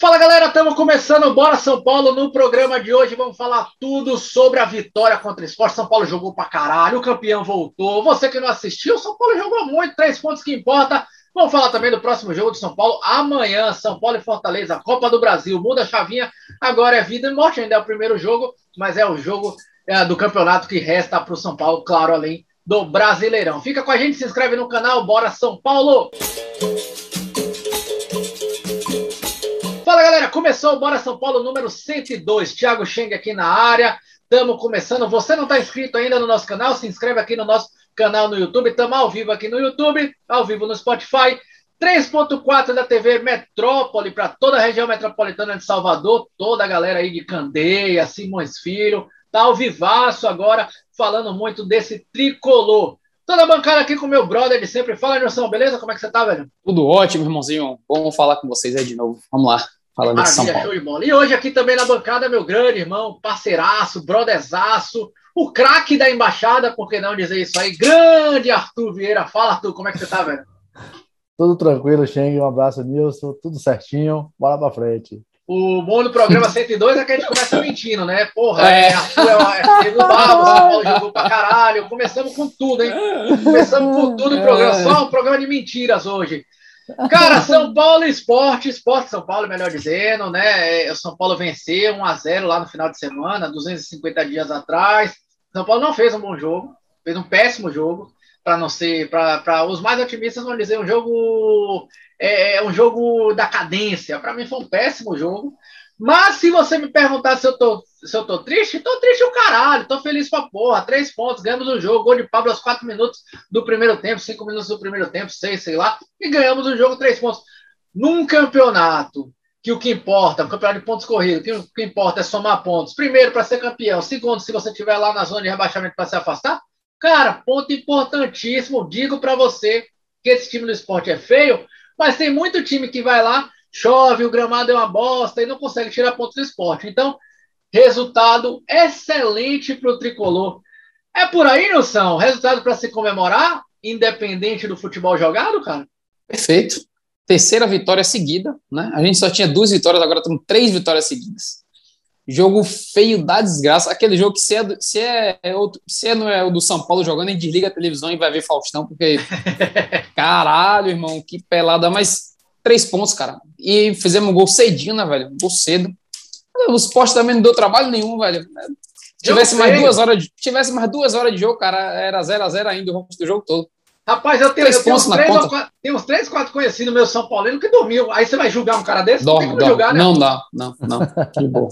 Fala galera, estamos começando o Bora São Paulo. No programa de hoje vamos falar tudo sobre a vitória contra o esporte. São Paulo jogou pra caralho, o campeão voltou. Você que não assistiu, São Paulo jogou muito, três pontos que importa. Vamos falar também do próximo jogo de São Paulo amanhã, São Paulo e Fortaleza, Copa do Brasil. Muda a chavinha, agora é vida e morte. Ainda é o primeiro jogo, mas é o jogo é, do campeonato que resta para o São Paulo, claro, além do Brasileirão. Fica com a gente, se inscreve no canal, bora São Paulo! Fala começou o Bora São Paulo número 102. Thiago Cheng aqui na área. Estamos começando. Você não está inscrito ainda no nosso canal? Se inscreve aqui no nosso canal no YouTube. Estamos ao vivo aqui no YouTube, ao vivo no Spotify. 3.4 da TV Metrópole para toda a região metropolitana de Salvador, toda a galera aí de Candeia, Simões Filho, tá ao vivaço agora, falando muito desse tricolor. Toda a bancada aqui com meu brother de sempre. Fala, Nilson, beleza? Como é que você tá, velho? Tudo ótimo, irmãozinho. Bom falar com vocês aí de novo. Vamos lá falando de São Paulo. Show de bola. E hoje aqui também na bancada, meu grande irmão, parceiraço, brotherzaço, o craque da embaixada, por que não dizer isso aí? Grande Arthur Vieira. Fala, Arthur, como é que você tá, velho? Tudo tranquilo, Cheng. Um abraço, Nilson. Tudo certinho. Bora pra frente. O bom do programa 102 é que a gente começa mentindo, né? Porra, é, Arthur é, é do Barro, São Paulo jogou pra caralho. Começamos com tudo, hein? Começamos com tudo o programa. Só um programa de mentiras hoje. Cara, São Paulo Esporte, Esporte São Paulo, melhor dizendo, né? É, o São Paulo venceu 1 a 0 lá no final de semana, 250 dias atrás. São Paulo não fez um bom jogo, fez um péssimo jogo, para não ser, para os mais otimistas vão dizer um jogo é, é um jogo da cadência. Para mim foi um péssimo jogo. Mas se você me perguntar se eu tô, se eu tô triste, tô triste o caralho, tô feliz pra porra. Três pontos, ganhamos o jogo, gol de Pablo aos quatro minutos do primeiro tempo, cinco minutos do primeiro tempo, seis, sei lá, e ganhamos o jogo, três pontos. Num campeonato que o que importa, um campeonato de pontos corridos, que o que importa é somar pontos. Primeiro, para ser campeão. Segundo, se você estiver lá na zona de rebaixamento para se afastar. Cara, ponto importantíssimo. Digo para você que esse time do esporte é feio, mas tem muito time que vai lá chove, o gramado é uma bosta e não consegue tirar pontos do esporte. Então, resultado excelente para o tricolor. É por aí, Nilson? Resultado para se comemorar, independente do futebol jogado, cara? Perfeito. Terceira vitória seguida, né? A gente só tinha duas vitórias, agora temos três vitórias seguidas. Jogo feio da desgraça. Aquele jogo que se é, se é, é outro, se é, não é o do São Paulo jogando, a gente desliga a televisão e vai ver Faustão, porque. caralho, irmão, que pelada. Mas três pontos, cara. E fizemos um gol cedinho, né, velho? Um gol cedo. O esporte também não deu trabalho nenhum, velho. Tivesse mais, duas horas de, tivesse mais duas horas de jogo, cara, era 0 a 0 ainda o do jogo todo. Rapaz, eu tenho, eu tenho, uns, três quatro, tenho uns três, quatro conhecidos meu São Paulino que dormiu. Aí você vai julgar um cara desse? Dorme, dorme. Julgar, né? Não dá, não, não. Que bom.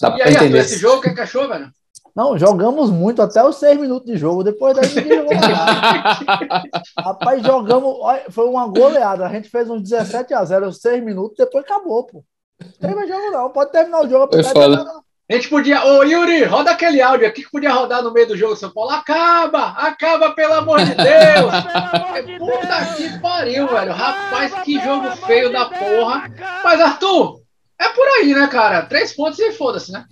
Dá e aí, Arthur, esse jogo, o que, é que achou, velho? Não, jogamos muito até os seis minutos de jogo. Depois daí ninguém jogou Rapaz, jogamos. Foi uma goleada. A gente fez uns 17 a 0 os seis minutos, depois acabou, pô. Não tem mais jogo, não. Pode terminar o jogo. A gente podia. Ô, Yuri, roda aquele áudio aqui que podia rodar no meio do jogo São Paulo. Acaba! Acaba, pelo amor de Deus! Puta que pariu, velho. Rapaz, que jogo feio da porra. Mas, Arthur, é por aí, né, cara? Três pontos e foda-se, né?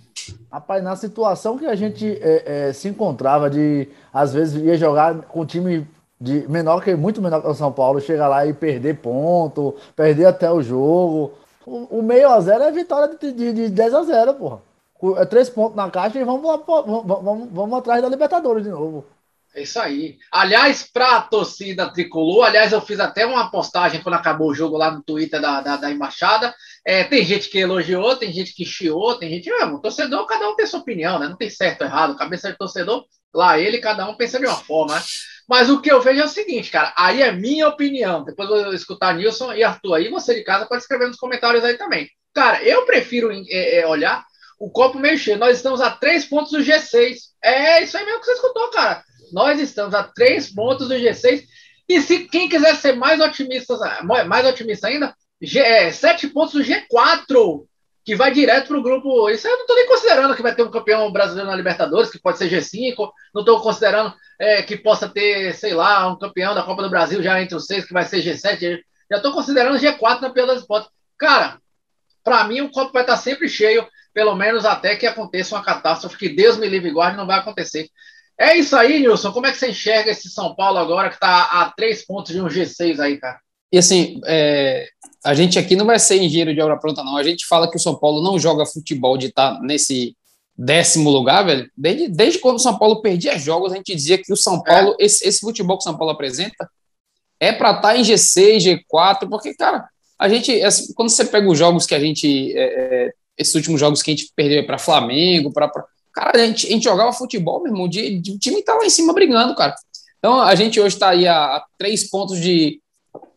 Rapaz, na situação que a gente é, é, se encontrava de, às vezes, ia jogar com um time de menor que muito menor que o São Paulo, chegar lá e perder ponto, perder até o jogo. O, meio a zero é vitória de, de, de 10 a 0, porra. É três pontos na caixa e vamos, lá, vamos, vamos, vamos atrás da Libertadores de novo. É isso aí. Aliás, para a torcida tricolor, aliás, eu fiz até uma postagem quando acabou o jogo lá no Twitter da, da, da embaixada. É, tem gente que elogiou, tem gente que chiou, tem gente. Ah, torcedor, cada um tem sua opinião, né? Não tem certo ou errado. Cabeça de torcedor, lá ele, cada um pensa de uma forma, né? Mas o que eu vejo é o seguinte, cara. Aí é minha opinião. Depois eu vou escutar Nilson e Arthur aí. Você de casa pode escrever nos comentários aí também. Cara, eu prefiro é, é, olhar o copo meio cheio. Nós estamos a três pontos do G6. É isso aí mesmo que você escutou, cara. Nós estamos a três pontos do G6. E se quem quiser ser mais otimista, mais otimista ainda, G, é, sete pontos do G4, que vai direto para o grupo. Isso eu não estou nem considerando que vai ter um campeão brasileiro na Libertadores, que pode ser G5. Não estou considerando é, que possa ter, sei lá, um campeão da Copa do Brasil já entre os seis, que vai ser G7. Já estou considerando G4 na pior das hipóteses. Cara, para mim o copo vai estar sempre cheio, pelo menos até que aconteça uma catástrofe que Deus me livre e guarde, não vai acontecer. É isso aí, Nilson. Como é que você enxerga esse São Paulo agora que está a três pontos de um G6 aí, cara? E assim, é, a gente aqui não vai ser engenheiro de obra pronta, não. A gente fala que o São Paulo não joga futebol de estar tá nesse décimo lugar, velho. Desde, desde quando o São Paulo perdia jogos, a gente dizia que o São Paulo, é. esse, esse futebol que o São Paulo apresenta, é para estar tá em G6, G4, porque, cara, a gente, quando você pega os jogos que a gente, é, é esses últimos jogos que a gente perdeu para Flamengo, para. Cara, a gente, a gente jogava futebol, meu irmão, de, de, o time tá lá em cima brigando, cara. Então a gente hoje está aí a, a, três pontos de.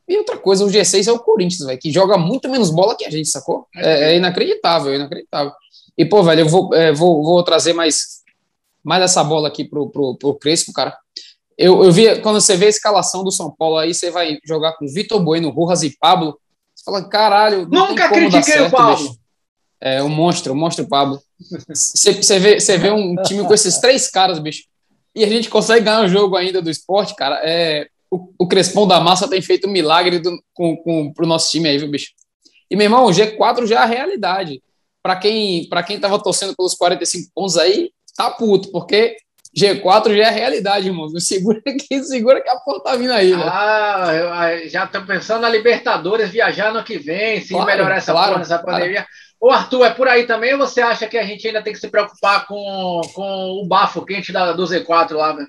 E outra coisa, o G6 é o Corinthians, velho, que joga muito menos bola que a gente, sacou? É, é inacreditável, é inacreditável. E, pô, velho, eu vou, é, vou, vou trazer mais, mais essa bola aqui pro, pro, pro Crespo, cara. Eu, eu vi, quando você vê a escalação do São Paulo aí, você vai jogar com Vitor Bueno, Rojas e Pablo. Você fala, caralho, nunca critiquei certo, o Pablo. Bicho. É, o monstro, o monstro Pablo. Você, vê, vê um time com esses três caras, bicho, e a gente consegue ganhar um jogo ainda do esporte, cara. É, o, o Crespão da Massa tem feito um milagre do, com, com, pro nosso time aí, viu, bicho? E, meu irmão, o G4 já é a realidade. Para quem, pra quem tava torcendo pelos 45 pontos aí, tá puto, porque G4 já é realidade, irmão. Segura que, segura que a porra tá vindo aí, né? Ah, eu, já tô pensando na Libertadores viajar no que vem, se claro, melhorar essa claro, porra, essa pandemia. Claro. Ô, Arthur, é por aí também ou você acha que a gente ainda tem que se preocupar com, com o bafo quente da, do Z4 lá, velho?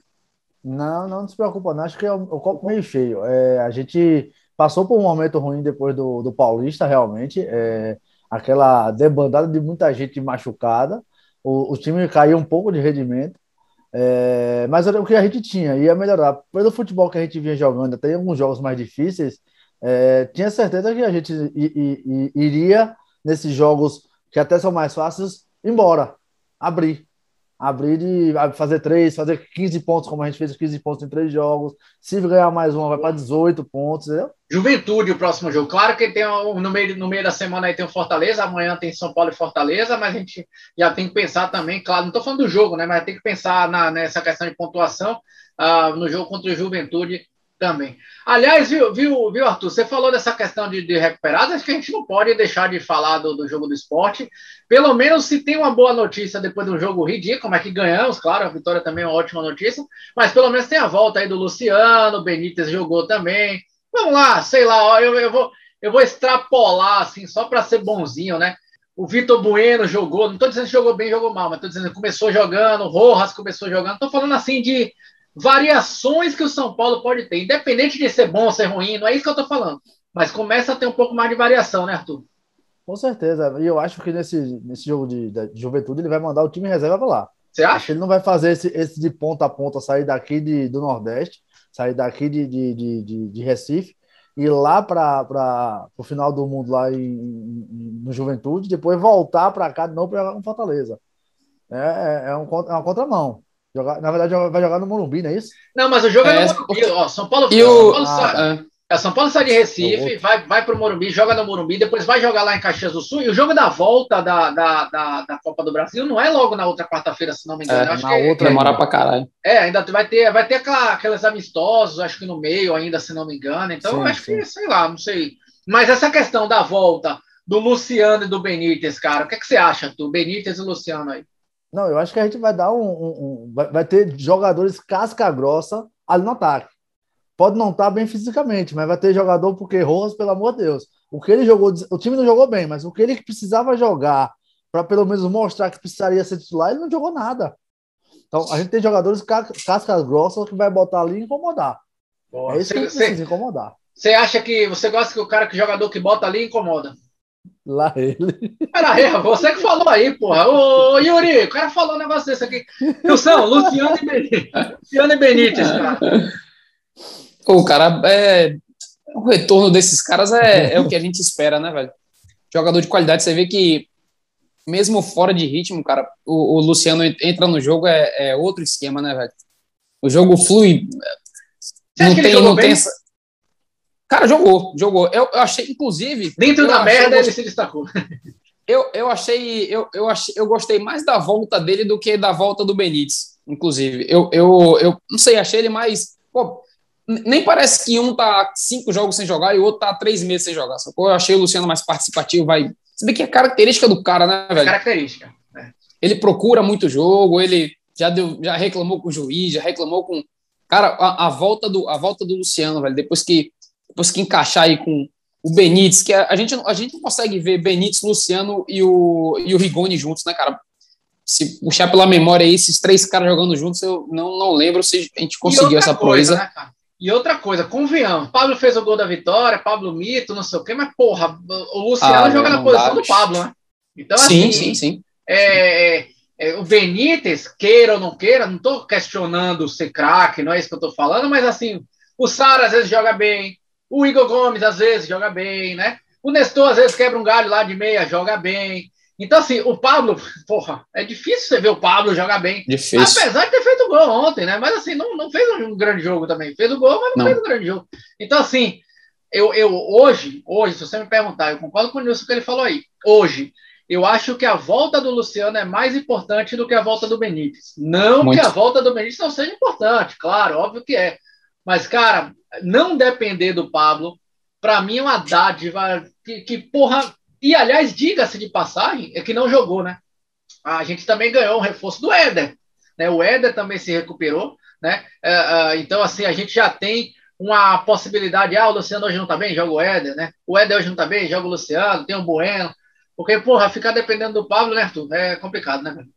Não, não se preocupa, não. Acho que é o, o copo meio cheio. É, a gente passou por um momento ruim depois do, do Paulista, realmente. É, aquela debandada de muita gente machucada. O, o time caiu um pouco de rendimento. É, mas era o que a gente tinha, ia melhorar. Pelo futebol que a gente vinha jogando, até em alguns jogos mais difíceis, é, tinha certeza que a gente iria nesses jogos que até são mais fáceis, embora, abrir. Abrir de fazer três, fazer 15 pontos, como a gente fez 15 pontos em três jogos. Se ganhar mais uma, vai para 18 pontos, entendeu? Juventude, o próximo jogo. Claro que tem no meio, no meio da semana aí tem o Fortaleza, amanhã tem São Paulo e Fortaleza, mas a gente já tem que pensar também, claro, não estou falando do jogo, né? Mas tem que pensar na, nessa questão de pontuação uh, no jogo contra o Juventude também. Aliás, viu, viu, viu, Arthur? Você falou dessa questão de, de recuperados, acho que a gente não pode deixar de falar do, do jogo do esporte. Pelo menos se tem uma boa notícia depois de um jogo ridículo, mas que ganhamos, claro, a vitória também é uma ótima notícia. Mas pelo menos tem a volta aí do Luciano, Benítez jogou também. Vamos lá, sei lá, ó, eu, eu, vou, eu vou extrapolar, assim, só para ser bonzinho, né? O Vitor Bueno jogou, não estou dizendo que jogou bem, jogou mal, mas estou dizendo que começou jogando, o Rojas começou jogando. Estou falando assim de variações que o São Paulo pode ter, independente de ser bom ou ser ruim, não é isso que eu estou falando. Mas começa a ter um pouco mais de variação, né, Arthur? Com certeza. E eu acho que nesse, nesse jogo de, de juventude ele vai mandar o time reserva para lá. Você acha? Ele não vai fazer esse, esse de ponta a ponta, sair daqui de, do Nordeste, sair daqui de, de, de, de Recife, ir lá para o final do mundo lá em, em, no Juventude, depois voltar para cá de novo para com Fortaleza. É, é, é, um, é uma contramão. Jogar, na verdade, vai jogar no Morumbi, não é isso? Não, mas o jogo é, é no Morumbi. Ó, São Paulo, e São Paulo, ah, sai, é. São Paulo sai de Recife, vai, vai para o Morumbi, joga no Morumbi, depois vai jogar lá em Caxias do Sul. E o jogo da volta da, da, da, da Copa do Brasil não é logo na outra quarta-feira, se não me engano. É, acho na que outra demora para caralho. É, ainda vai ter, vai ter aquela, aqueles amistosos, acho que no meio ainda, se não me engano. Então, sim, acho sim. que, sei lá, não sei. Mas essa questão da volta do Luciano e do Benítez, cara, o que, é que você acha, tu? Benítez e Luciano aí? Não, eu acho que a gente vai dar um. um, um vai, vai, ter jogadores casca grossa ali no ataque. Pode não estar tá bem fisicamente, mas vai ter jogador porque Rojas, pelo amor de Deus. O que ele jogou, o time não jogou bem, mas o que ele precisava jogar para pelo menos mostrar que precisaria ser titular, ele não jogou nada. Então a gente tem jogadores cascas grossas que vai botar ali e incomodar. Boa. É isso que você precisa incomodar. Você acha que você gosta que o cara que jogador que bota ali incomoda? Lá ele. Pera você que falou aí, porra. Ô, Yuri, o cara falou um negócio desse aqui. Wilson, Luciano e Benítez. Luciano e Benítez, cara. O cara, é... o retorno desses caras é, é o que a gente espera, né, velho? Jogador de qualidade, você vê que mesmo fora de ritmo, cara, o, o Luciano entra no jogo, é, é, outro esquema, né, velho? O jogo flui. Você não tem, não tem essa... Cara, jogou, jogou. Eu, eu achei, inclusive. Dentro da merda, ele se destacou. Eu, eu achei, eu, eu achei, eu gostei mais da volta dele do que da volta do Benítez, inclusive. Eu, eu, eu não sei, achei ele mais. Pô, nem parece que um tá cinco jogos sem jogar e o outro tá três meses sem jogar. Sacou? Eu achei o Luciano mais participativo, vai. Se bem que é característica do cara, né, velho? Característica. É. Ele procura muito jogo, ele já, deu, já reclamou com o juiz, já reclamou com. Cara, a, a volta do, a volta do Luciano, velho, depois que que encaixar aí com o Benítez, que a, gente, a gente não consegue ver Benítez, Luciano e o, e o Rigoni juntos, né, cara? Se puxar pela memória aí, esses três caras jogando juntos, eu não, não lembro se a gente conseguiu essa coisa. Né, e outra coisa, convenhamos, Pablo fez o gol da vitória, Pablo Mito, não sei o quê, mas porra, o Luciano ah, joga na posição dá, do Pablo, né? Então, sim, assim, sim, sim. É, é, o Benítez, queira ou não queira, não estou questionando ser craque, não é isso que eu estou falando, mas assim, o Sara às vezes joga bem, o Igor Gomes às vezes joga bem, né? O Nestor às vezes quebra um galho lá de meia, joga bem. Então, assim, o Pablo, porra, é difícil você ver o Pablo jogar bem. Difícil. Apesar de ter feito gol ontem, né? Mas, assim, não, não fez um grande jogo também. Fez o gol, mas não, não. fez um grande jogo. Então, assim, eu, eu hoje, hoje, se você me perguntar, eu concordo com o Nilson que ele falou aí. Hoje, eu acho que a volta do Luciano é mais importante do que a volta do Benítez. Não Muito. que a volta do Benítez não seja importante, claro, óbvio que é. Mas, cara, não depender do Pablo, para mim é uma dádiva que, que, porra. E, aliás, diga-se de passagem, é que não jogou, né? A gente também ganhou um reforço do Éder. Né? O Éder também se recuperou, né? É, é, então, assim, a gente já tem uma possibilidade. Ah, o Luciano hoje não tá bem, joga o Éder, né? O Éder hoje não tá bem, joga o Luciano, tem o Bueno. Porque, porra, ficar dependendo do Pablo, né, Arthur? É complicado, né, velho?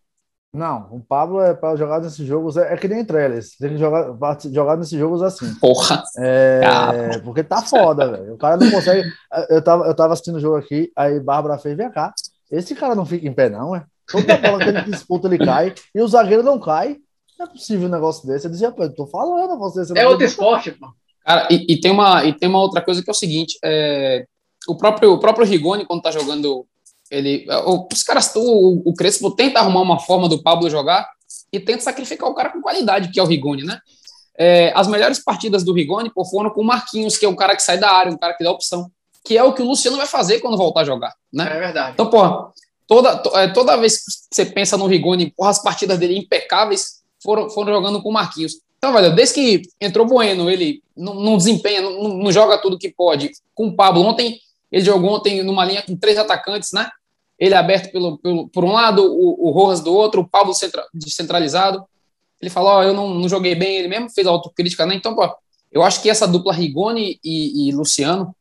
Não, o Pablo é para jogar nesses jogos é, é que nem Trellis. Tem que jogar, jogar nesses jogos assim. Porra! É, ah. Porque tá foda, velho. O cara não consegue. Eu tava, eu tava assistindo o jogo aqui, aí Bárbara fez, vem cá. Esse cara não fica em pé, não, é? Toda bola que ele disputa, ele cai, e o zagueiro não cai. Não é possível um negócio desse. Eu dizia, pô, eu tô falando você. você é outro esporte, pô. Cara, e, e, tem uma, e tem uma outra coisa que é o seguinte: é, o, próprio, o próprio Rigoni, quando tá jogando ele, os caras, o, o Crespo tenta arrumar uma forma do Pablo jogar e tenta sacrificar o cara com qualidade, que é o Rigoni, né? É, as melhores partidas do Rigoni pô, foram com o Marquinhos, que é um cara que sai da área, um cara que dá opção, que é o que o Luciano vai fazer quando voltar a jogar, né? É verdade. Então, pô, toda, é, toda vez que você pensa no Rigoni, porra, as partidas dele impecáveis foram, foram jogando com o Marquinhos. Então, velho, desde que entrou Bueno, ele não, não desempenha, não, não, joga tudo que pode. Com o Pablo, ontem, ele jogou ontem numa linha com três atacantes, né? Ele é aberto pelo, pelo, por um lado, o, o Rojas do outro, o Pablo centra, descentralizado. Ele falou, oh, eu não, não, joguei bem, ele mesmo fez autocrítica, né? Então, pô, eu acho que essa dupla Rigoni e, e Luciano,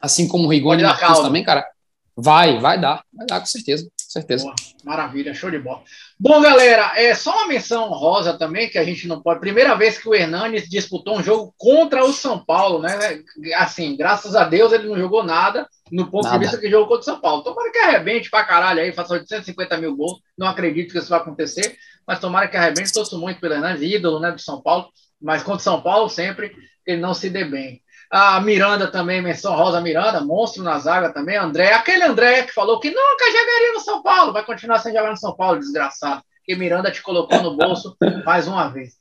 assim como o Rigoni e Marcos também, cara, vai, vai dar, vai dar com certeza certeza. Boa, maravilha, show de bola. Bom, galera, é só uma menção rosa também, que a gente não pode. Primeira vez que o Hernanes disputou um jogo contra o São Paulo, né? Assim, graças a Deus ele não jogou nada no ponto nada. de vista que jogou contra o São Paulo. Tomara que arrebente pra caralho aí, faça 850 mil gols. Não acredito que isso vai acontecer, mas tomara que arrebente. Torço muito pelo Hernanes, ídolo né, do São Paulo, mas contra o São Paulo sempre ele não se dê bem. A Miranda também, menção Rosa Miranda, monstro na zaga também. André, aquele André que falou que nunca jogaria no São Paulo, vai continuar sem jogar no São Paulo, desgraçado. Que Miranda te colocou no bolso mais uma vez.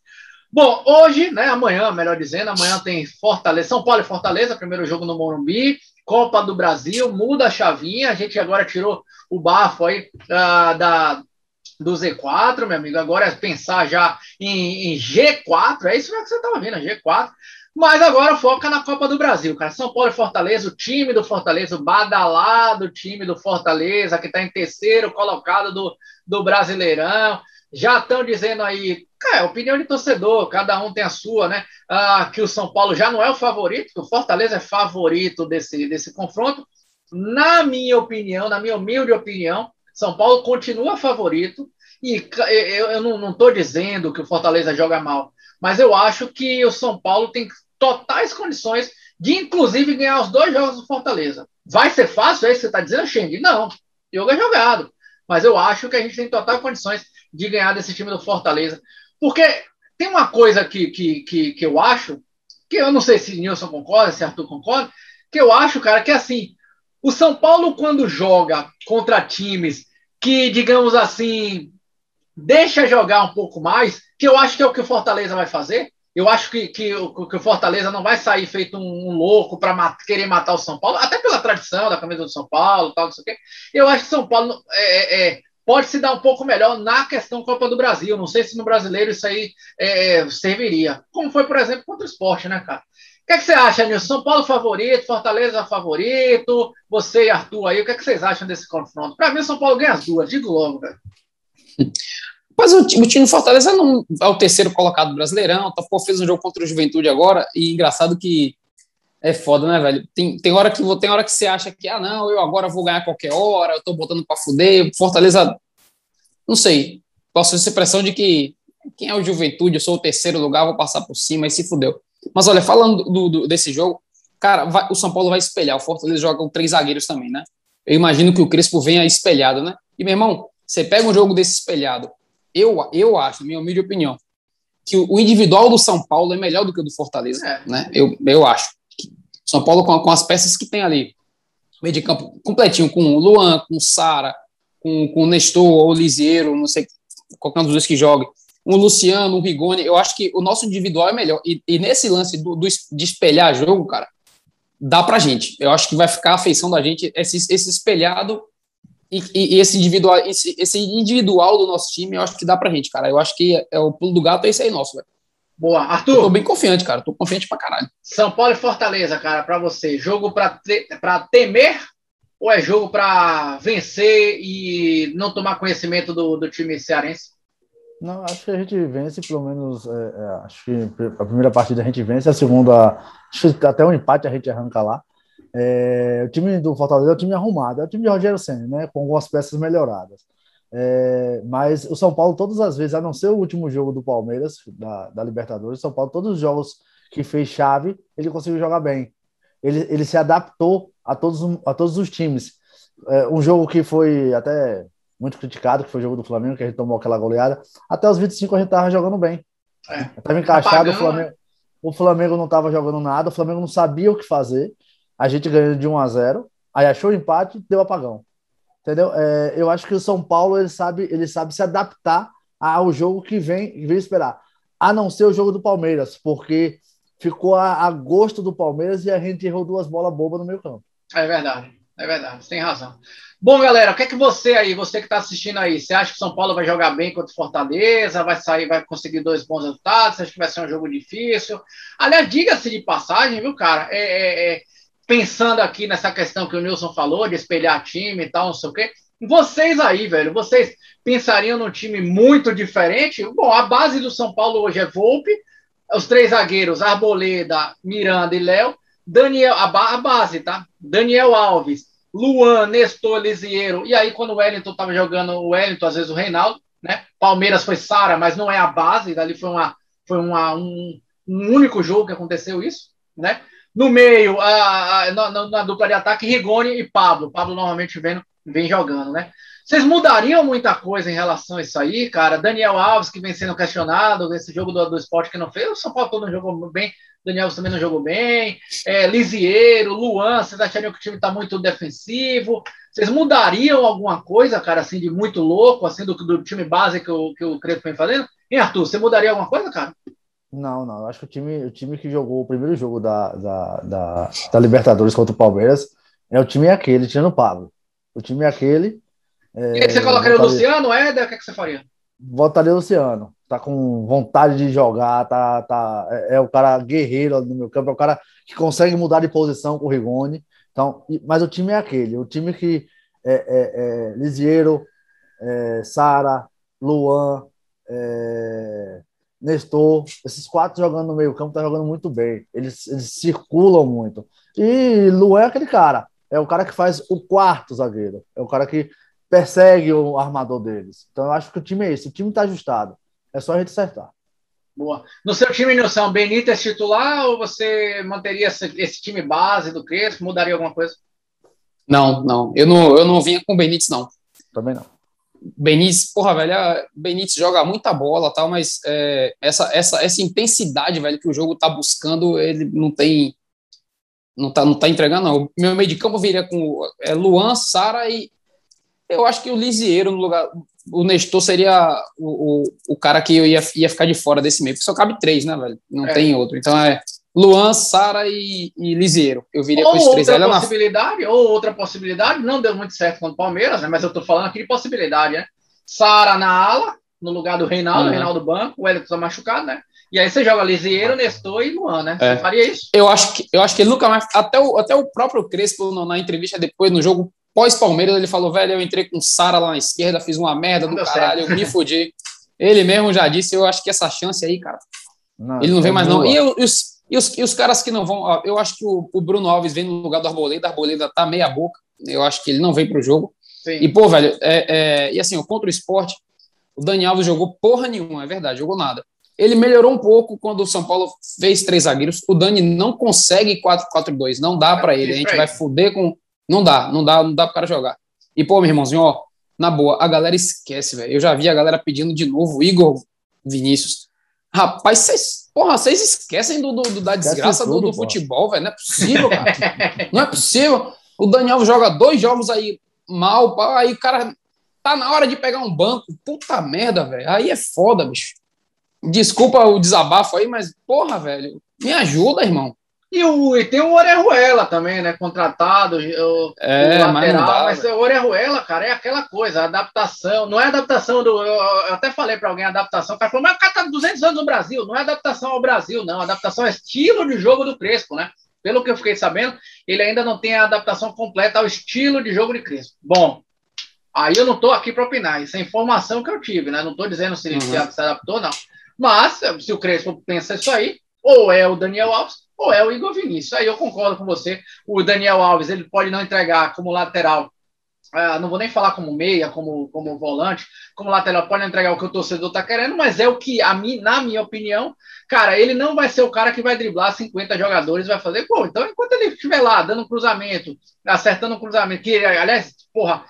Bom, hoje, né, amanhã, melhor dizendo, amanhã tem Fortaleza, São Paulo e Fortaleza, primeiro jogo no Morumbi, Copa do Brasil, muda a chavinha, a gente agora tirou o bafo aí uh, da, do Z4, meu amigo, agora é pensar já em, em G4, é isso que você estava vendo, G4, mas agora foca na Copa do Brasil, cara. São Paulo e Fortaleza, o time do Fortaleza, o badalado time do Fortaleza, que está em terceiro colocado do, do Brasileirão. Já estão dizendo aí, cara, opinião de torcedor, cada um tem a sua, né? Ah, que o São Paulo já não é o favorito, que o Fortaleza é favorito desse, desse confronto. Na minha opinião, na minha humilde opinião, São Paulo continua favorito. E eu, eu não estou dizendo que o Fortaleza joga mal, mas eu acho que o São Paulo tem totais condições de, inclusive, ganhar os dois jogos do Fortaleza. Vai ser fácil? É isso que você está dizendo, Xeng? Não. Jogo é jogado. Mas eu acho que a gente tem totais condições de ganhar desse time do Fortaleza. Porque tem uma coisa que, que, que, que eu acho, que eu não sei se Nilson concorda, se Arthur concorda, que eu acho, cara, que assim, o São Paulo, quando joga contra times que, digamos assim, deixa jogar um pouco mais, que eu acho que é o que o Fortaleza vai fazer, eu acho que, que, que o Fortaleza não vai sair feito um, um louco para mat querer matar o São Paulo, até pela tradição da camisa do São Paulo, tal, não sei o quê. Eu acho que São Paulo é, é, é, pode se dar um pouco melhor na questão Copa do Brasil. Não sei se no brasileiro isso aí é, serviria. Como foi, por exemplo, contra o esporte, né, cara? O que, é que você acha, Nilson? São Paulo favorito, Fortaleza favorito, você e Arthur aí, o que, é que vocês acham desse confronto? Para mim, São Paulo ganha as duas, digo logo, velho. Mas o, o time Fortaleza não é o terceiro colocado brasileirão, tá, pô, fez um jogo contra o Juventude agora, e engraçado que É foda, né, velho? Tem, tem, hora que, tem hora que você acha que, ah, não, eu agora vou ganhar qualquer hora, eu tô botando pra fuder. Fortaleza, não sei. Posso ter essa impressão de que quem é o Juventude, eu sou o terceiro lugar, vou passar por cima e se fudeu. Mas olha, falando do, do, desse jogo, cara, vai, o São Paulo vai espelhar. O Fortaleza joga com três zagueiros também, né? Eu imagino que o Crespo venha espelhado, né? E, meu irmão, você pega um jogo desse espelhado, eu, eu acho, minha humilde opinião, que o individual do São Paulo é melhor do que o do Fortaleza, é. né? Eu, eu acho. São Paulo com, com as peças que tem ali, meio de campo completinho, com o Luan, com o Sara, com, com o Nestor ou o Lisieiro, não sei qualquer um dos dois que jogue, um Luciano, um Rigoni, eu acho que o nosso individual é melhor. E, e nesse lance do, do, de espelhar jogo, cara, dá pra gente. Eu acho que vai ficar a feição da gente, esse, esse espelhado e, e, esse, individual, esse, esse, individual do nosso time, eu acho que dá pra gente, cara. Eu acho que é, é o pulo do gato é esse aí nosso, velho. Boa, Arthur. Eu tô bem confiante, cara. Tô confiante pra caralho. São Paulo e Fortaleza, cara, pra você. Jogo pra, te, pra temer ou é jogo pra vencer e não tomar conhecimento do, do time cearense? Não, acho que a gente vence, pelo menos. É, é, acho que a primeira partida a gente vence, a segunda, acho que até um empate a gente arranca lá. É, o time do Fortaleza é um time arrumado, é o time de Rogério Senna, né? Com algumas peças melhoradas. É, mas o São Paulo, todas as vezes, a não ser o último jogo do Palmeiras, da, da Libertadores, o São Paulo, todos os jogos que fez chave, ele conseguiu jogar bem. Ele, ele se adaptou a todos, a todos os times. É, um jogo que foi até muito criticado, que foi o jogo do Flamengo, que a gente tomou aquela goleada. Até os 25 a gente tava jogando bem. É. Tava encaixado, o Flamengo, o Flamengo não tava jogando nada, o Flamengo não sabia o que fazer. A gente ganhou de 1 a 0 aí achou o empate deu apagão. Entendeu? É, eu acho que o São Paulo ele sabe, ele sabe se adaptar ao jogo que vem, vem esperar. A não ser o jogo do Palmeiras, porque ficou a, a gosto do Palmeiras e a gente errou duas bolas bobas no meio campo. É verdade, é verdade, você tem razão. Bom, galera, o que é que você aí, você que está assistindo aí, você acha que São Paulo vai jogar bem contra o Fortaleza, vai sair, vai conseguir dois bons resultados, você acha que vai ser um jogo difícil? Aliás, diga-se de passagem, viu, cara, é, é, é pensando aqui nessa questão que o Nilson falou, de espelhar time e tal, não sei o quê. Vocês aí, velho, vocês pensariam num time muito diferente? Bom, a base do São Paulo hoje é Volpe, os três zagueiros, Arboleda, Miranda e Léo, Daniel, a, ba a, base, tá? Daniel Alves, Luan, Nestor, Lisieiro, e aí quando o Wellington tava jogando o Wellington, às vezes o Reinaldo, né? Palmeiras foi Sara, mas não é a base, dali foi, uma, foi uma, um, um único jogo que aconteceu isso, né? No meio, a, a, na, na, dupla de ataque, Rigoni e Pablo. Pablo normalmente vem, vem jogando, né? Vocês mudariam muita coisa em relação a isso aí, cara? Daniel Alves, que vem sendo questionado, esse jogo do, do esporte que não fez, o São Paulo todo não jogou bem, Daniel Alves também não jogou bem, é, Lisieiro, Luan, vocês achariam que o time está muito defensivo? Vocês mudariam alguma coisa, cara, assim, de muito louco, assim, do, do time base que o, que o Creto vem fazendo? Hein, Arthur, você mudaria alguma coisa, cara? Não, não. Eu acho que o time, o time que jogou o primeiro jogo da, da, da, da Libertadores contra o Palmeiras é o time aquele, tirando o Pablo. O time é aquele. É, e aí você colocaria o Luciano, Éder? O que, é que você faria? Votaria o Luciano. Tá com vontade de jogar, tá, tá, é, é, o cara guerreiro no meu campo, é o cara que consegue mudar de posição com o Rigoni. Então, mas o time é aquele, o time que é, é, é Lisieiro, é, Sara, Luan, é, Nestor, esses quatro jogando no meio campo, tá jogando muito bem. Eles, eles circulam muito. E Luan é aquele cara. É o cara que faz o quarto zagueiro. É o cara que persegue o armador deles. Então eu acho que o time é esse. O time tá ajustado. É só a gente acertar. Boa. No seu time, Nilson, Benítez titular ou você manteria esse, esse, time base do Crespo? Mudaria alguma coisa? Não, não. Eu não, eu não vinha com o Benítez, não. Também não. Benítez, porra, velho, Benítez joga muita bola tal, mas é, essa, essa, essa intensidade, velho, que o jogo tá buscando, ele não tem. Não tá, não tá entregando, não. Meu meio de campo viria com é, Luan, Sara e. Eu acho que o Lisieiro no lugar. O Nestor seria o, o, o cara que eu ia, ia ficar de fora desse meio, porque só cabe três, né, velho? Não é. tem outro. Então é Luan, Sara e, e Lisieiro. Eu viria ou com os três. Outra possibilidade, na... Ou outra possibilidade, não deu muito certo com o Palmeiras, né? Mas eu tô falando aqui de possibilidade, né? Sara na ala, no lugar do Reinaldo, uhum. Reinaldo Banco, o Elton tá machucado, né? E aí você joga Lisieiro, Nestor e Luan, né? É. Você faria isso? Eu acho que, eu acho que ele nunca mais. Até o, até o próprio Crespo, na entrevista depois, no jogo pós-Palmeiras, ele falou: velho, eu entrei com Sara lá na esquerda, fiz uma merda não do caralho, certo. eu me fudi. ele mesmo já disse, eu acho que essa chance aí, cara. Não, ele não vem é mais, boa. não. E, eu, os, E os, e os caras que não vão. Eu acho que o, o Bruno Alves vem no lugar do Arboleda, Arboleda tá meia boca. Eu acho que ele não vem para o jogo. Sim. E, pô, velho, é, é, e assim, contra o esporte, o Dani Alves jogou porra nenhuma, é verdade, jogou nada. Ele melhorou um pouco quando o São Paulo fez três zagueiros. O Dani não consegue 4-4-2, não dá para ele. A gente vai fuder com. Não dá, não dá, não dá para cara jogar. E, pô, meu irmãozinho, ó, na boa, a galera esquece, velho. Eu já vi a galera pedindo de novo, Igor Vinícius. Rapaz, vocês, porra, vocês esquecem do, do, da desgraça tudo, do, do futebol, velho. Não é possível, cara. não é possível. O Daniel joga dois jogos aí mal, aí o cara tá na hora de pegar um banco. Puta merda, velho. Aí é foda, bicho. Desculpa o desabafo aí, mas, porra, velho, me ajuda, irmão. E, o, e tem o Orejuela também, né? Contratado, o, é, o lateral, mas, mas o Orejuela, cara, é aquela coisa, adaptação. Não é adaptação do. Eu, eu até falei para alguém adaptação. O cara falou, mas o cara tá 200 anos no Brasil. Não é adaptação ao Brasil, não. Adaptação é estilo de jogo do Crespo, né? Pelo que eu fiquei sabendo, ele ainda não tem a adaptação completa ao estilo de jogo de Crespo. Bom, aí eu não estou aqui para opinar. Isso é informação que eu tive, né? Não estou dizendo se ele uhum. se adaptou, não. Mas, se o Crespo pensa isso aí, ou é o Daniel Alves ou é o Igor Vinícius. Aí eu concordo com você. O Daniel Alves ele pode não entregar como lateral. Uh, não vou nem falar como meia, como, como volante, como lateral, pode entregar o que o torcedor está querendo, mas é o que, a mim, na minha opinião, cara, ele não vai ser o cara que vai driblar 50 jogadores vai fazer gol. Então, enquanto ele estiver lá dando cruzamento, acertando cruzamento, que, aliás, porra,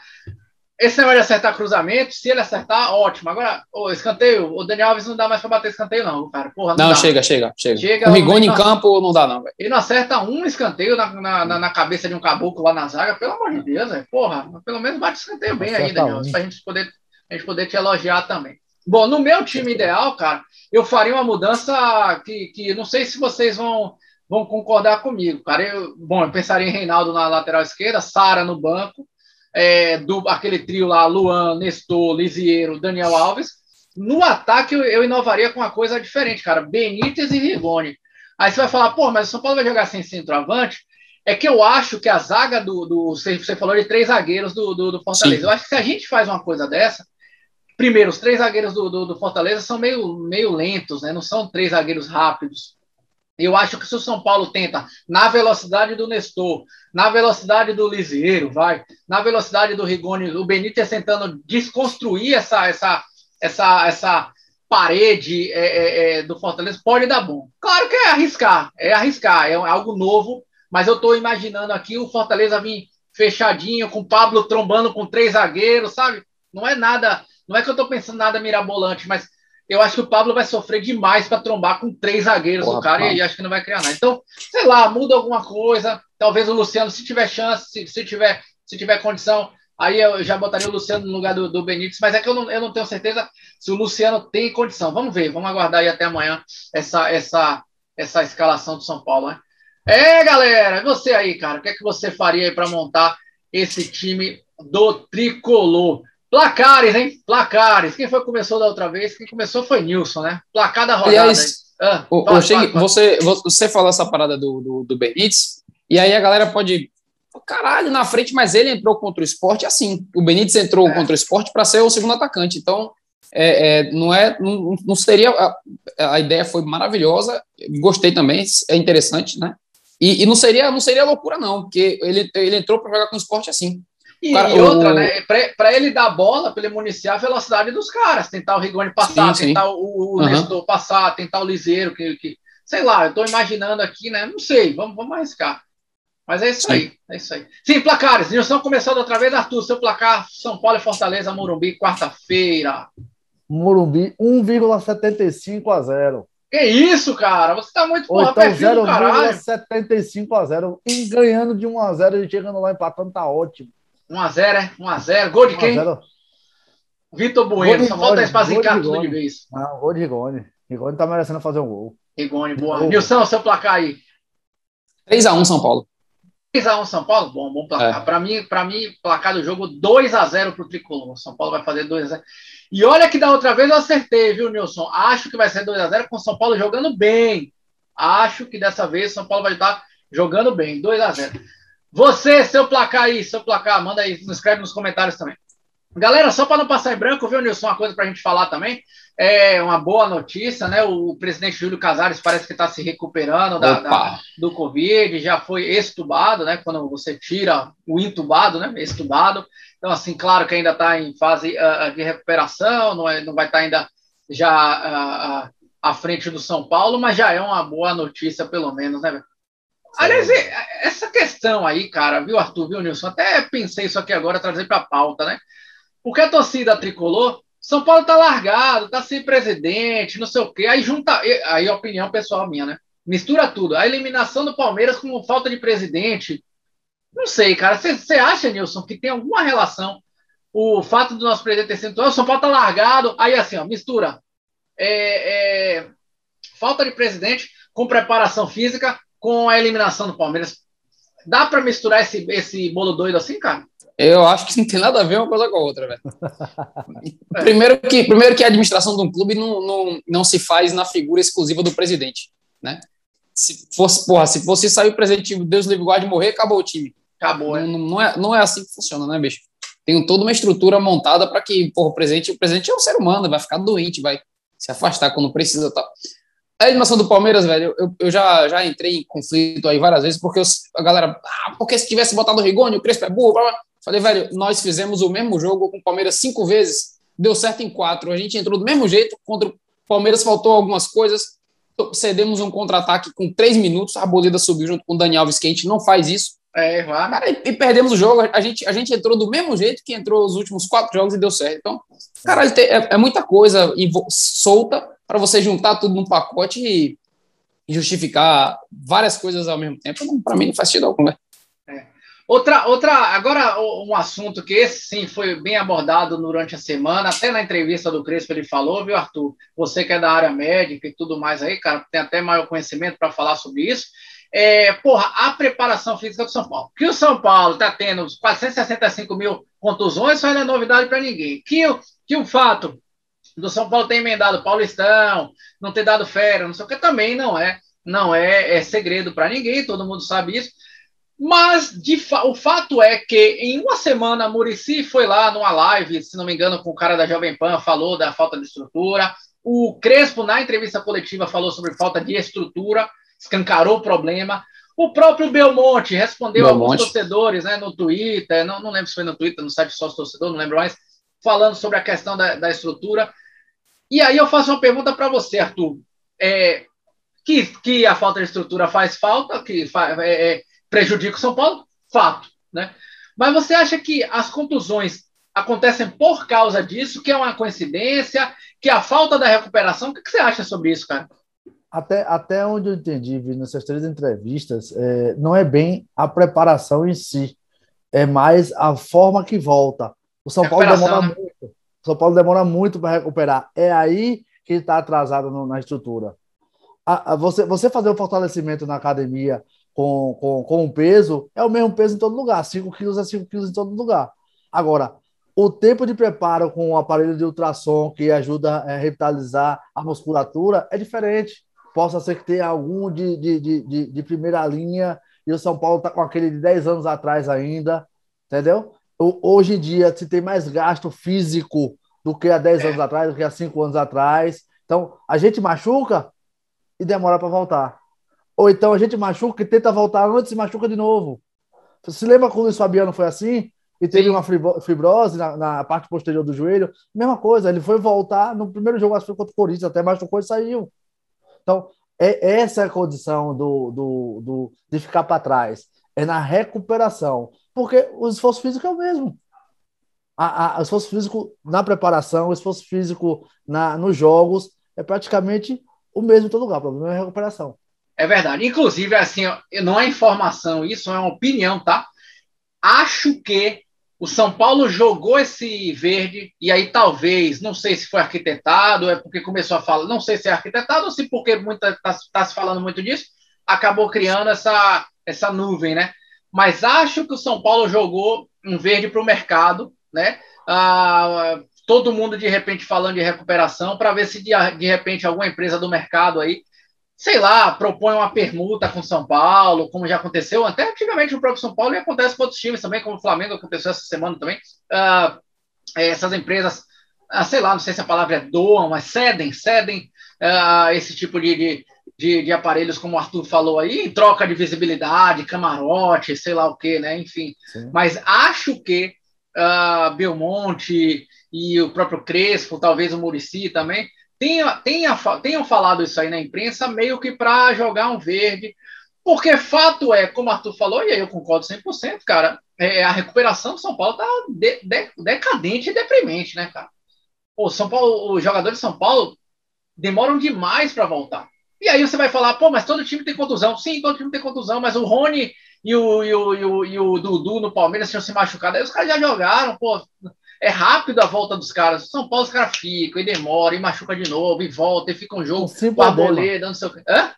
esse negócio de acertar cruzamento, se ele acertar, ótimo. Agora, o escanteio, o Daniel Alves não dá mais para bater escanteio, não, cara. Porra, não, não chega, chega, chega, chega. O Rigoni em campo não dá, não, velho. Ele não acerta um escanteio na, na, na, cabeça de um caboclo lá na zaga, pelo amor de Deus, velho. Porra, pelo menos bate escanteio bem aí, Daniel, um. pra gente poder, a gente poder te elogiar também. Bom, no meu time ideal, cara, eu faria uma mudança que, que não sei se vocês vão, vão concordar comigo, cara. Eu, bom, eu pensaria em Reinaldo na lateral esquerda, Sara no banco é, do aquele trio lá, Luan, Nestor, Lisieiro, Daniel Alves. No ataque, eu, eu, inovaria com uma coisa diferente, cara. Benítez e Rigoni. Aí você vai falar, pô, mas o São Paulo vai jogar sem centroavante? É que eu acho que a zaga do. do você, falou de três zagueiros do, do, do Fortaleza. Sim. Eu acho que se a gente faz uma coisa dessa, primeiro, os três zagueiros do, do, do, Fortaleza são meio, meio lentos, né? Não são três zagueiros rápidos. Eu acho que se o São Paulo tenta, na velocidade do Nestor, na velocidade do Lisieiro, vai, na velocidade do Rigoni, o Benítez tentando desconstruir essa, essa, essa, essa parede é, é, é, do Fortaleza, pode dar bom. Claro que é arriscar, é arriscar, é algo novo, mas eu estou imaginando aqui o Fortaleza vir fechadinho, com o Pablo trombando com três zagueiros, sabe? Não é nada, não é que eu estou pensando nada mirabolante, mas eu acho que o Pablo vai sofrer demais para trombar com três zagueiros Porra, do cara e acho que não vai criar nada. Então, sei lá, muda alguma coisa. Talvez o Luciano, se tiver chance, se, se tiver, se tiver condição, aí eu já botaria o Luciano no lugar do, do Benítez, mas é que eu não, eu não tenho certeza se o Luciano tem condição. Vamos ver, vamos aguardar aí até amanhã essa, essa, essa escalação do São Paulo, né? É, galera, você aí, cara, o que é que você faria aí para montar esse time do tricolor? Placares, hein? Placares. Quem foi que começou da outra vez? Quem começou foi Nilson, né? Placar da rodada. Aliás, ah, o, fala, fala, Você, você falou essa parada do, do, do Benítez, e aí a galera pode. Caralho, na frente, mas ele entrou contra o esporte assim. O Benítez entrou é. contra o esporte para ser o segundo atacante. Então, é, é, não é não, não seria a, a, ideia foi maravilhosa gostei também é interessante né e, e, não seria não seria loucura não porque ele, ele entrou para jogar com o esporte assim e, cara, e outra, o... né? Para ele dar bola, para ele municiar a velocidade dos caras, tentar o Rigoni passar, sim, tentar sim. o, o uhum. Nestor passar, tentar o Liseiro, que, que sei lá, eu estou imaginando aqui, né? Não sei, vamos, vamos arriscar. Mas é isso sim. aí, é isso aí. Sim, placares. Nilson começando outra vez, Arthur, seu placar, São Paulo e Fortaleza, Morumbi, quarta-feira. Morumbi, 1,75 a 0. Que isso, cara? Você tá muito porra, então, 0,75 a 0. E ganhando de 1 a 0 e chegando lá empatando, tá ótimo. 1x0, é? 1x0. Gol de quem? Vitor Bueno. Só falta espazicar tudo de vez. Não, gol de Rigoni. Rigoni tá merecendo fazer um gol. Rigoni, boa. Gol. Nilson, seu placar aí. 3x1 São Paulo. 3x1 São Paulo? Bom, bom placar. É. Para mim, para mim, placar do jogo 2x0 pro Tricolor. São Paulo vai fazer 2x0. E olha que da outra vez eu acertei, viu, Nilson? Acho que vai ser 2x0 com São Paulo jogando bem. Acho que dessa vez São Paulo vai estar jogando bem. 2x0. Você, seu placar aí, seu placar, manda aí, escreve nos comentários também. Galera, só para não passar em branco, viu, Nilson, uma coisa para a gente falar também. É uma boa notícia, né? O presidente Júlio Casares parece que está se recuperando da, da, do Covid, já foi extubado, né? Quando você tira o intubado, né? Extubado. Então, assim, claro que ainda está em fase uh, de recuperação, não, é, não vai estar tá ainda já uh, à frente do São Paulo, mas já é uma boa notícia, pelo menos, né? Aliás, essa questão aí, cara, viu, Arthur, viu, Nilson? Até pensei isso aqui agora, trazer para a pauta, né? Porque a torcida tricolor, São Paulo tá largado, tá sem presidente, não sei o quê. Aí junta. Aí, opinião pessoal minha, né? Mistura tudo. A eliminação do Palmeiras com falta de presidente. Não sei, cara. Você acha, Nilson, que tem alguma relação o fato do nosso presidente ter sido. O São Paulo tá largado. Aí, assim, ó, mistura. É, é, falta de presidente com preparação física com a eliminação do Palmeiras. Dá para misturar esse, esse bolo doido assim, cara? Eu acho que não tem nada a ver uma coisa com a outra, velho. primeiro, que, primeiro que a administração de um clube não, não, não se faz na figura exclusiva do presidente, né? Se fosse, porra, se fosse sair o presidente, Deus livre guarde morrer, acabou o time. Acabou, não, não, é, não é assim que funciona, né, bicho? Tem toda uma estrutura montada para que, porra, o presidente, o presidente é um ser humano, vai ficar doente, vai se afastar quando precisa tal. A eliminação do Palmeiras, velho, eu, eu já, já entrei em conflito aí várias vezes, porque eu, a galera, ah, porque se tivesse botado o Rigoni, o Crespo é burro, blá, blá. Falei, velho, nós fizemos o mesmo jogo com o Palmeiras cinco vezes, deu certo em quatro. A gente entrou do mesmo jeito, contra o Palmeiras faltou algumas coisas, cedemos um contra-ataque com três minutos, a Bolida subiu junto com o Daniel Alves, que a gente não faz isso. É. Cara, e, e, perdemos o jogo. A gente, a gente entrou do mesmo jeito que entrou os últimos quatro jogos e deu certo. Então, caralho, é, é muita coisa solta para você juntar tudo num pacote e justificar várias coisas ao mesmo tempo. Para mim, não faz sentido algum, né? Outra, outra, agora um assunto que esse sim foi bem abordado durante a semana, até na entrevista do Crespo ele falou, viu, Arthur? Você que é da área médica e tudo mais aí, cara, tem até maior conhecimento para falar sobre isso. É, porra, a preparação física do São Paulo. Que o São Paulo está tendo 465 mil contusões, isso não é novidade para ninguém. Que, que o fato do São Paulo ter emendado Paulistão, não ter dado férias, não sei o que, também não é, não é, é segredo para ninguém, todo mundo sabe isso. Mas fa o fato é que em uma semana a Murici foi lá numa live, se não me engano, com o cara da Jovem Pan, falou da falta de estrutura. O Crespo, na entrevista coletiva, falou sobre falta de estrutura, escancarou o problema. O próprio Belmonte respondeu Belmonte. alguns torcedores né, no Twitter, não, não lembro se foi no Twitter, no site sócio torcedor, não lembro mais, falando sobre a questão da, da estrutura. E aí eu faço uma pergunta para você, Arthur. É, que, que a falta de estrutura faz falta, que fa, é, é prejudica o São Paulo, fato, né? Mas você acha que as contusões acontecem por causa disso, que é uma coincidência, que a falta da recuperação? O que você acha sobre isso, cara? Até, até onde eu entendi, nessas três entrevistas, é, não é bem a preparação em si, é mais a forma que volta. O São Paulo demora né? O São Paulo demora muito para recuperar. É aí que está atrasado no, na estrutura. A, a, você, você fazer o fortalecimento na academia, com, com, com um peso, é o mesmo peso em todo lugar. 5 quilos é 5 quilos em todo lugar. Agora, o tempo de preparo com o aparelho de ultrassom que ajuda a revitalizar a musculatura é diferente. Possa ser que tenha algum de, de, de, de primeira linha e o São Paulo está com aquele de 10 anos atrás ainda, entendeu? Hoje em dia se tem mais gasto físico do que há 10 é. anos atrás, do que há 5 anos atrás. Então, a gente machuca e demora para voltar. Ou então a gente machuca e tenta voltar antes e machuca de novo. Você se lembra quando o Luiz Fabiano foi assim? E teve Sim. uma fibrose na, na, parte posterior do joelho? Mesma coisa, ele foi voltar no primeiro jogo, acho que foi contra o Corinthians, até machucou e saiu. Então, é, essa é a condição do, do, do de ficar para trás. É na recuperação. Porque o esforço físico é o mesmo. A, a, o esforço físico na preparação, o esforço físico na, nos jogos é praticamente o mesmo em todo lugar. O problema é a recuperação. É verdade. Inclusive, assim, não é informação, isso é uma opinião, tá? Acho que o São Paulo jogou esse verde, e aí talvez, não sei se foi arquitetado, é porque começou a falar, não sei se é arquitetado ou se porque está tá se falando muito disso, acabou criando essa, essa nuvem, né? Mas acho que o São Paulo jogou um verde para o mercado, né? Ah, todo mundo de repente falando de recuperação, para ver se de, de repente alguma empresa do mercado aí sei lá, propõe uma permuta com São Paulo, como já aconteceu até antigamente no próprio São Paulo, e acontece com outros times também, como o Flamengo aconteceu essa semana também. Uh, essas empresas, ah, sei lá, não sei se a palavra é doam, mas cedem, cedem uh, esse tipo de, de, de, de, aparelhos, como o Arthur falou aí, em troca de visibilidade, camarote, sei lá o que, né? Enfim. Sim. Mas acho que uh, Belmonte e o próprio Crespo, talvez o Murici também, tenha, tenha, tenham falado isso aí na imprensa meio que para jogar um verde, porque fato é, como o Arthur falou, e aí eu concordo 100%, cara, é, a recuperação do São Paulo tá de, de, decadente e deprimente, né, cara? O São Paulo, os jogadores de São Paulo demoram demais para voltar. E aí você vai falar, pô, mas todo time tem contusão. Sim, todo time tem contusão, mas o Rony e o, e o, e o, e o Dudu no Palmeiras tinham se machucado. Aí os caras já jogaram, pô. É rápido a volta dos caras. São Paulo os caras ficam, e demora, e machuca de novo, e volta, e fica um jogo um com a boleda, não sei o quê. Hã?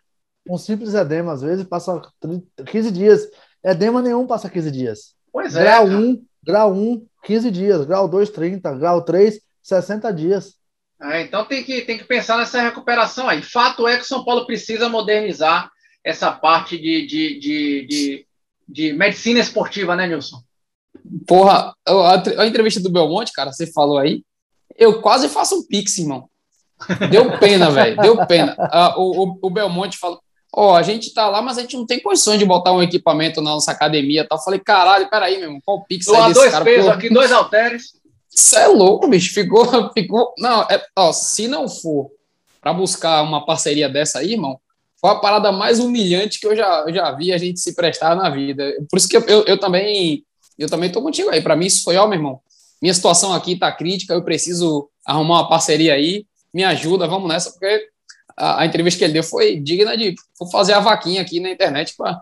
Um simples edema, às vezes, passa 15 dias. Edema nenhum passa 15 dias. Pois é. Grau 1, grau 1, 15 dias. Grau 2, 30. Grau 3, 60 dias. É, então tem que, tem que pensar nessa recuperação aí. Fato é que o São Paulo precisa modernizar essa parte de, de, de, de, de medicina esportiva, né, Nilson? Porra, a, a, entrevista do Belmonte, cara, você falou aí, eu quase faço um pix, irmão. Deu pena, velho, deu pena. Uh, o, o, o, Belmonte falou, ó, oh, a gente tá lá, mas a gente não tem condições de botar um equipamento na nossa academia, tá? Eu falei, caralho, peraí, meu irmão, qual pix aí desse dois cara? pesos aqui, dois halteres. Você é louco, bicho. Ficou. ficou não, é, ó, se não for para buscar uma parceria dessa aí, irmão, foi a parada mais humilhante que eu já, eu já vi a gente se prestar na vida. Por isso que eu, eu, eu também. Eu também tô contigo aí. Para mim, isso foi, ó, meu irmão. Minha situação aqui tá crítica, eu preciso arrumar uma parceria aí. Me ajuda, vamos nessa, porque a, a entrevista que ele deu foi digna de. Vou fazer a vaquinha aqui na internet para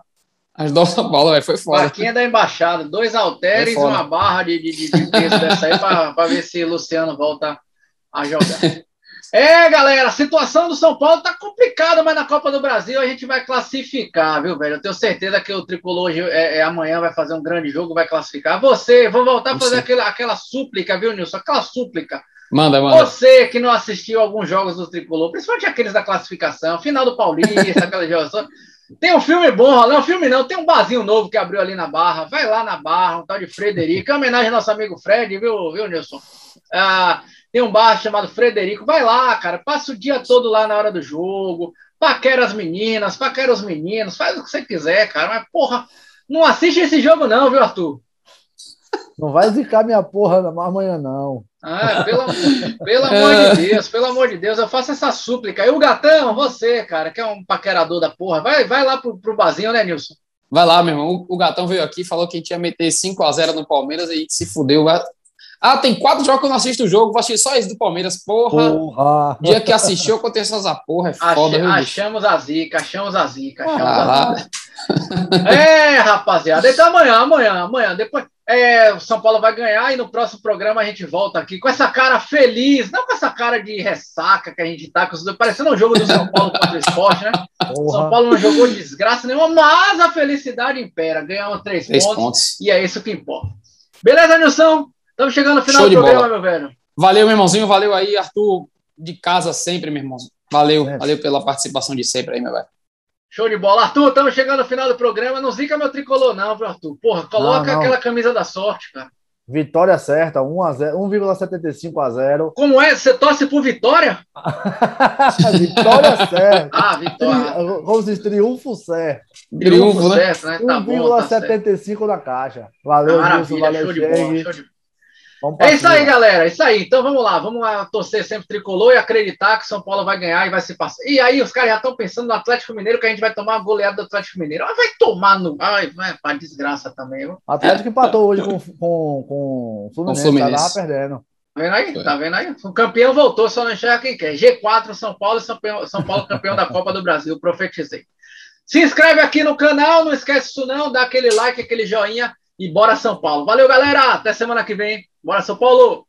as duas bolas, foi foda. Vaquinha da embaixada, dois halteres e uma barra de, de, de peso dessa aí para ver se Luciano volta a jogar. É, galera, a situação do São Paulo tá complicada, mas na Copa do Brasil a gente vai classificar, viu, velho? Eu tenho certeza que o Tricolor hoje, é, é, amanhã vai fazer um grande jogo, vai classificar. Você, vou voltar a fazer aquela, aquela súplica, viu, Nilson? Aquela súplica. Manda, manda. Você que não assistiu alguns jogos do Tricolor, principalmente aqueles da classificação, final do Paulista, aquelas jogos. Tem um filme bom, não, filme não, tem um barzinho novo que abriu ali na Barra. Vai lá na Barra, um tal de Frederico. É homenagem ao nosso amigo Fred, viu, viu Nilson? Ah, tem um bar chamado Frederico. Vai lá, cara, passa o dia todo lá na hora do jogo. Paquera as meninas, paquera os meninos, faz o que você quiser, cara. Mas, porra, não assiste esse jogo, não, viu, Arthur? Não vai zicar minha porra amanhã, não. Ah, pelo, pelo amor de Deus, pelo amor de Deus, eu faço essa súplica. E o Gatão, você, cara, que é um paquerador da porra, vai, vai lá pro, pro Bazinho, né, Nilson? Vai lá, meu irmão. O, o Gatão veio aqui, falou que a gente ia meter 5x0 no Palmeiras e a gente se fudeu. Ah, tem quatro jogos que eu não assisto o jogo, vou assistir só esse do Palmeiras. Porra! porra. Dia que assistiu, aconteceu essa porra, é foda. Ach, achamos a zica, achamos a zica, achamos ah, a zica. É, rapaziada. Então amanhã, amanhã, amanhã, depois. É, o São Paulo vai ganhar e no próximo programa a gente volta aqui com essa cara feliz, não com essa cara de ressaca que a gente tá, parecendo um jogo do São Paulo contra o esporte, né? Porra. São Paulo não jogou desgraça nenhuma, mas a felicidade impera. Ganhamos três, três pontos, pontos, e é isso que importa. Beleza, Nilson? Estamos chegando no final Show do programa, bola. meu velho. Valeu, meu irmãozinho. Valeu aí, Arthur, de casa sempre, meu irmão. Valeu, é. valeu pela participação de sempre aí, meu velho. Show de bola. Arthur, estamos chegando no final do programa. Não zica meu tricolor, não, viu, Arthur? Porra, coloca não, não. aquela camisa da sorte, cara. Vitória certa, 1,75 a 0. Como é? Você torce por vitória? vitória certa. Ah, vitória. Como se diz, triunfo certo. Triunfo, triunfo né? certo, né? Tá 1,75 tá na caixa. Valeu, Maravilha, valeu, show de bola, show de é isso aí, galera. É isso aí. Então vamos lá. Vamos lá torcer sempre tricolor e acreditar que São Paulo vai ganhar e vai se passar. E aí os caras já estão pensando no Atlético Mineiro que a gente vai tomar uma goleada do Atlético Mineiro. Ah, vai tomar no. Ai, vai pra desgraça também. Viu? Atlético empatou hoje com, com, com o Fluminense. Com Fluminense. Tá perdendo. Tá vendo aí? Tá vendo aí? O campeão voltou, só não enxerga quem quer. G4, São Paulo, São Paulo, São Paulo campeão da Copa do Brasil. Profetizei. Se inscreve aqui no canal, não esquece isso não, dá aquele like, aquele joinha e bora São Paulo. Valeu, galera. Até semana que vem. Bora, São Paulo!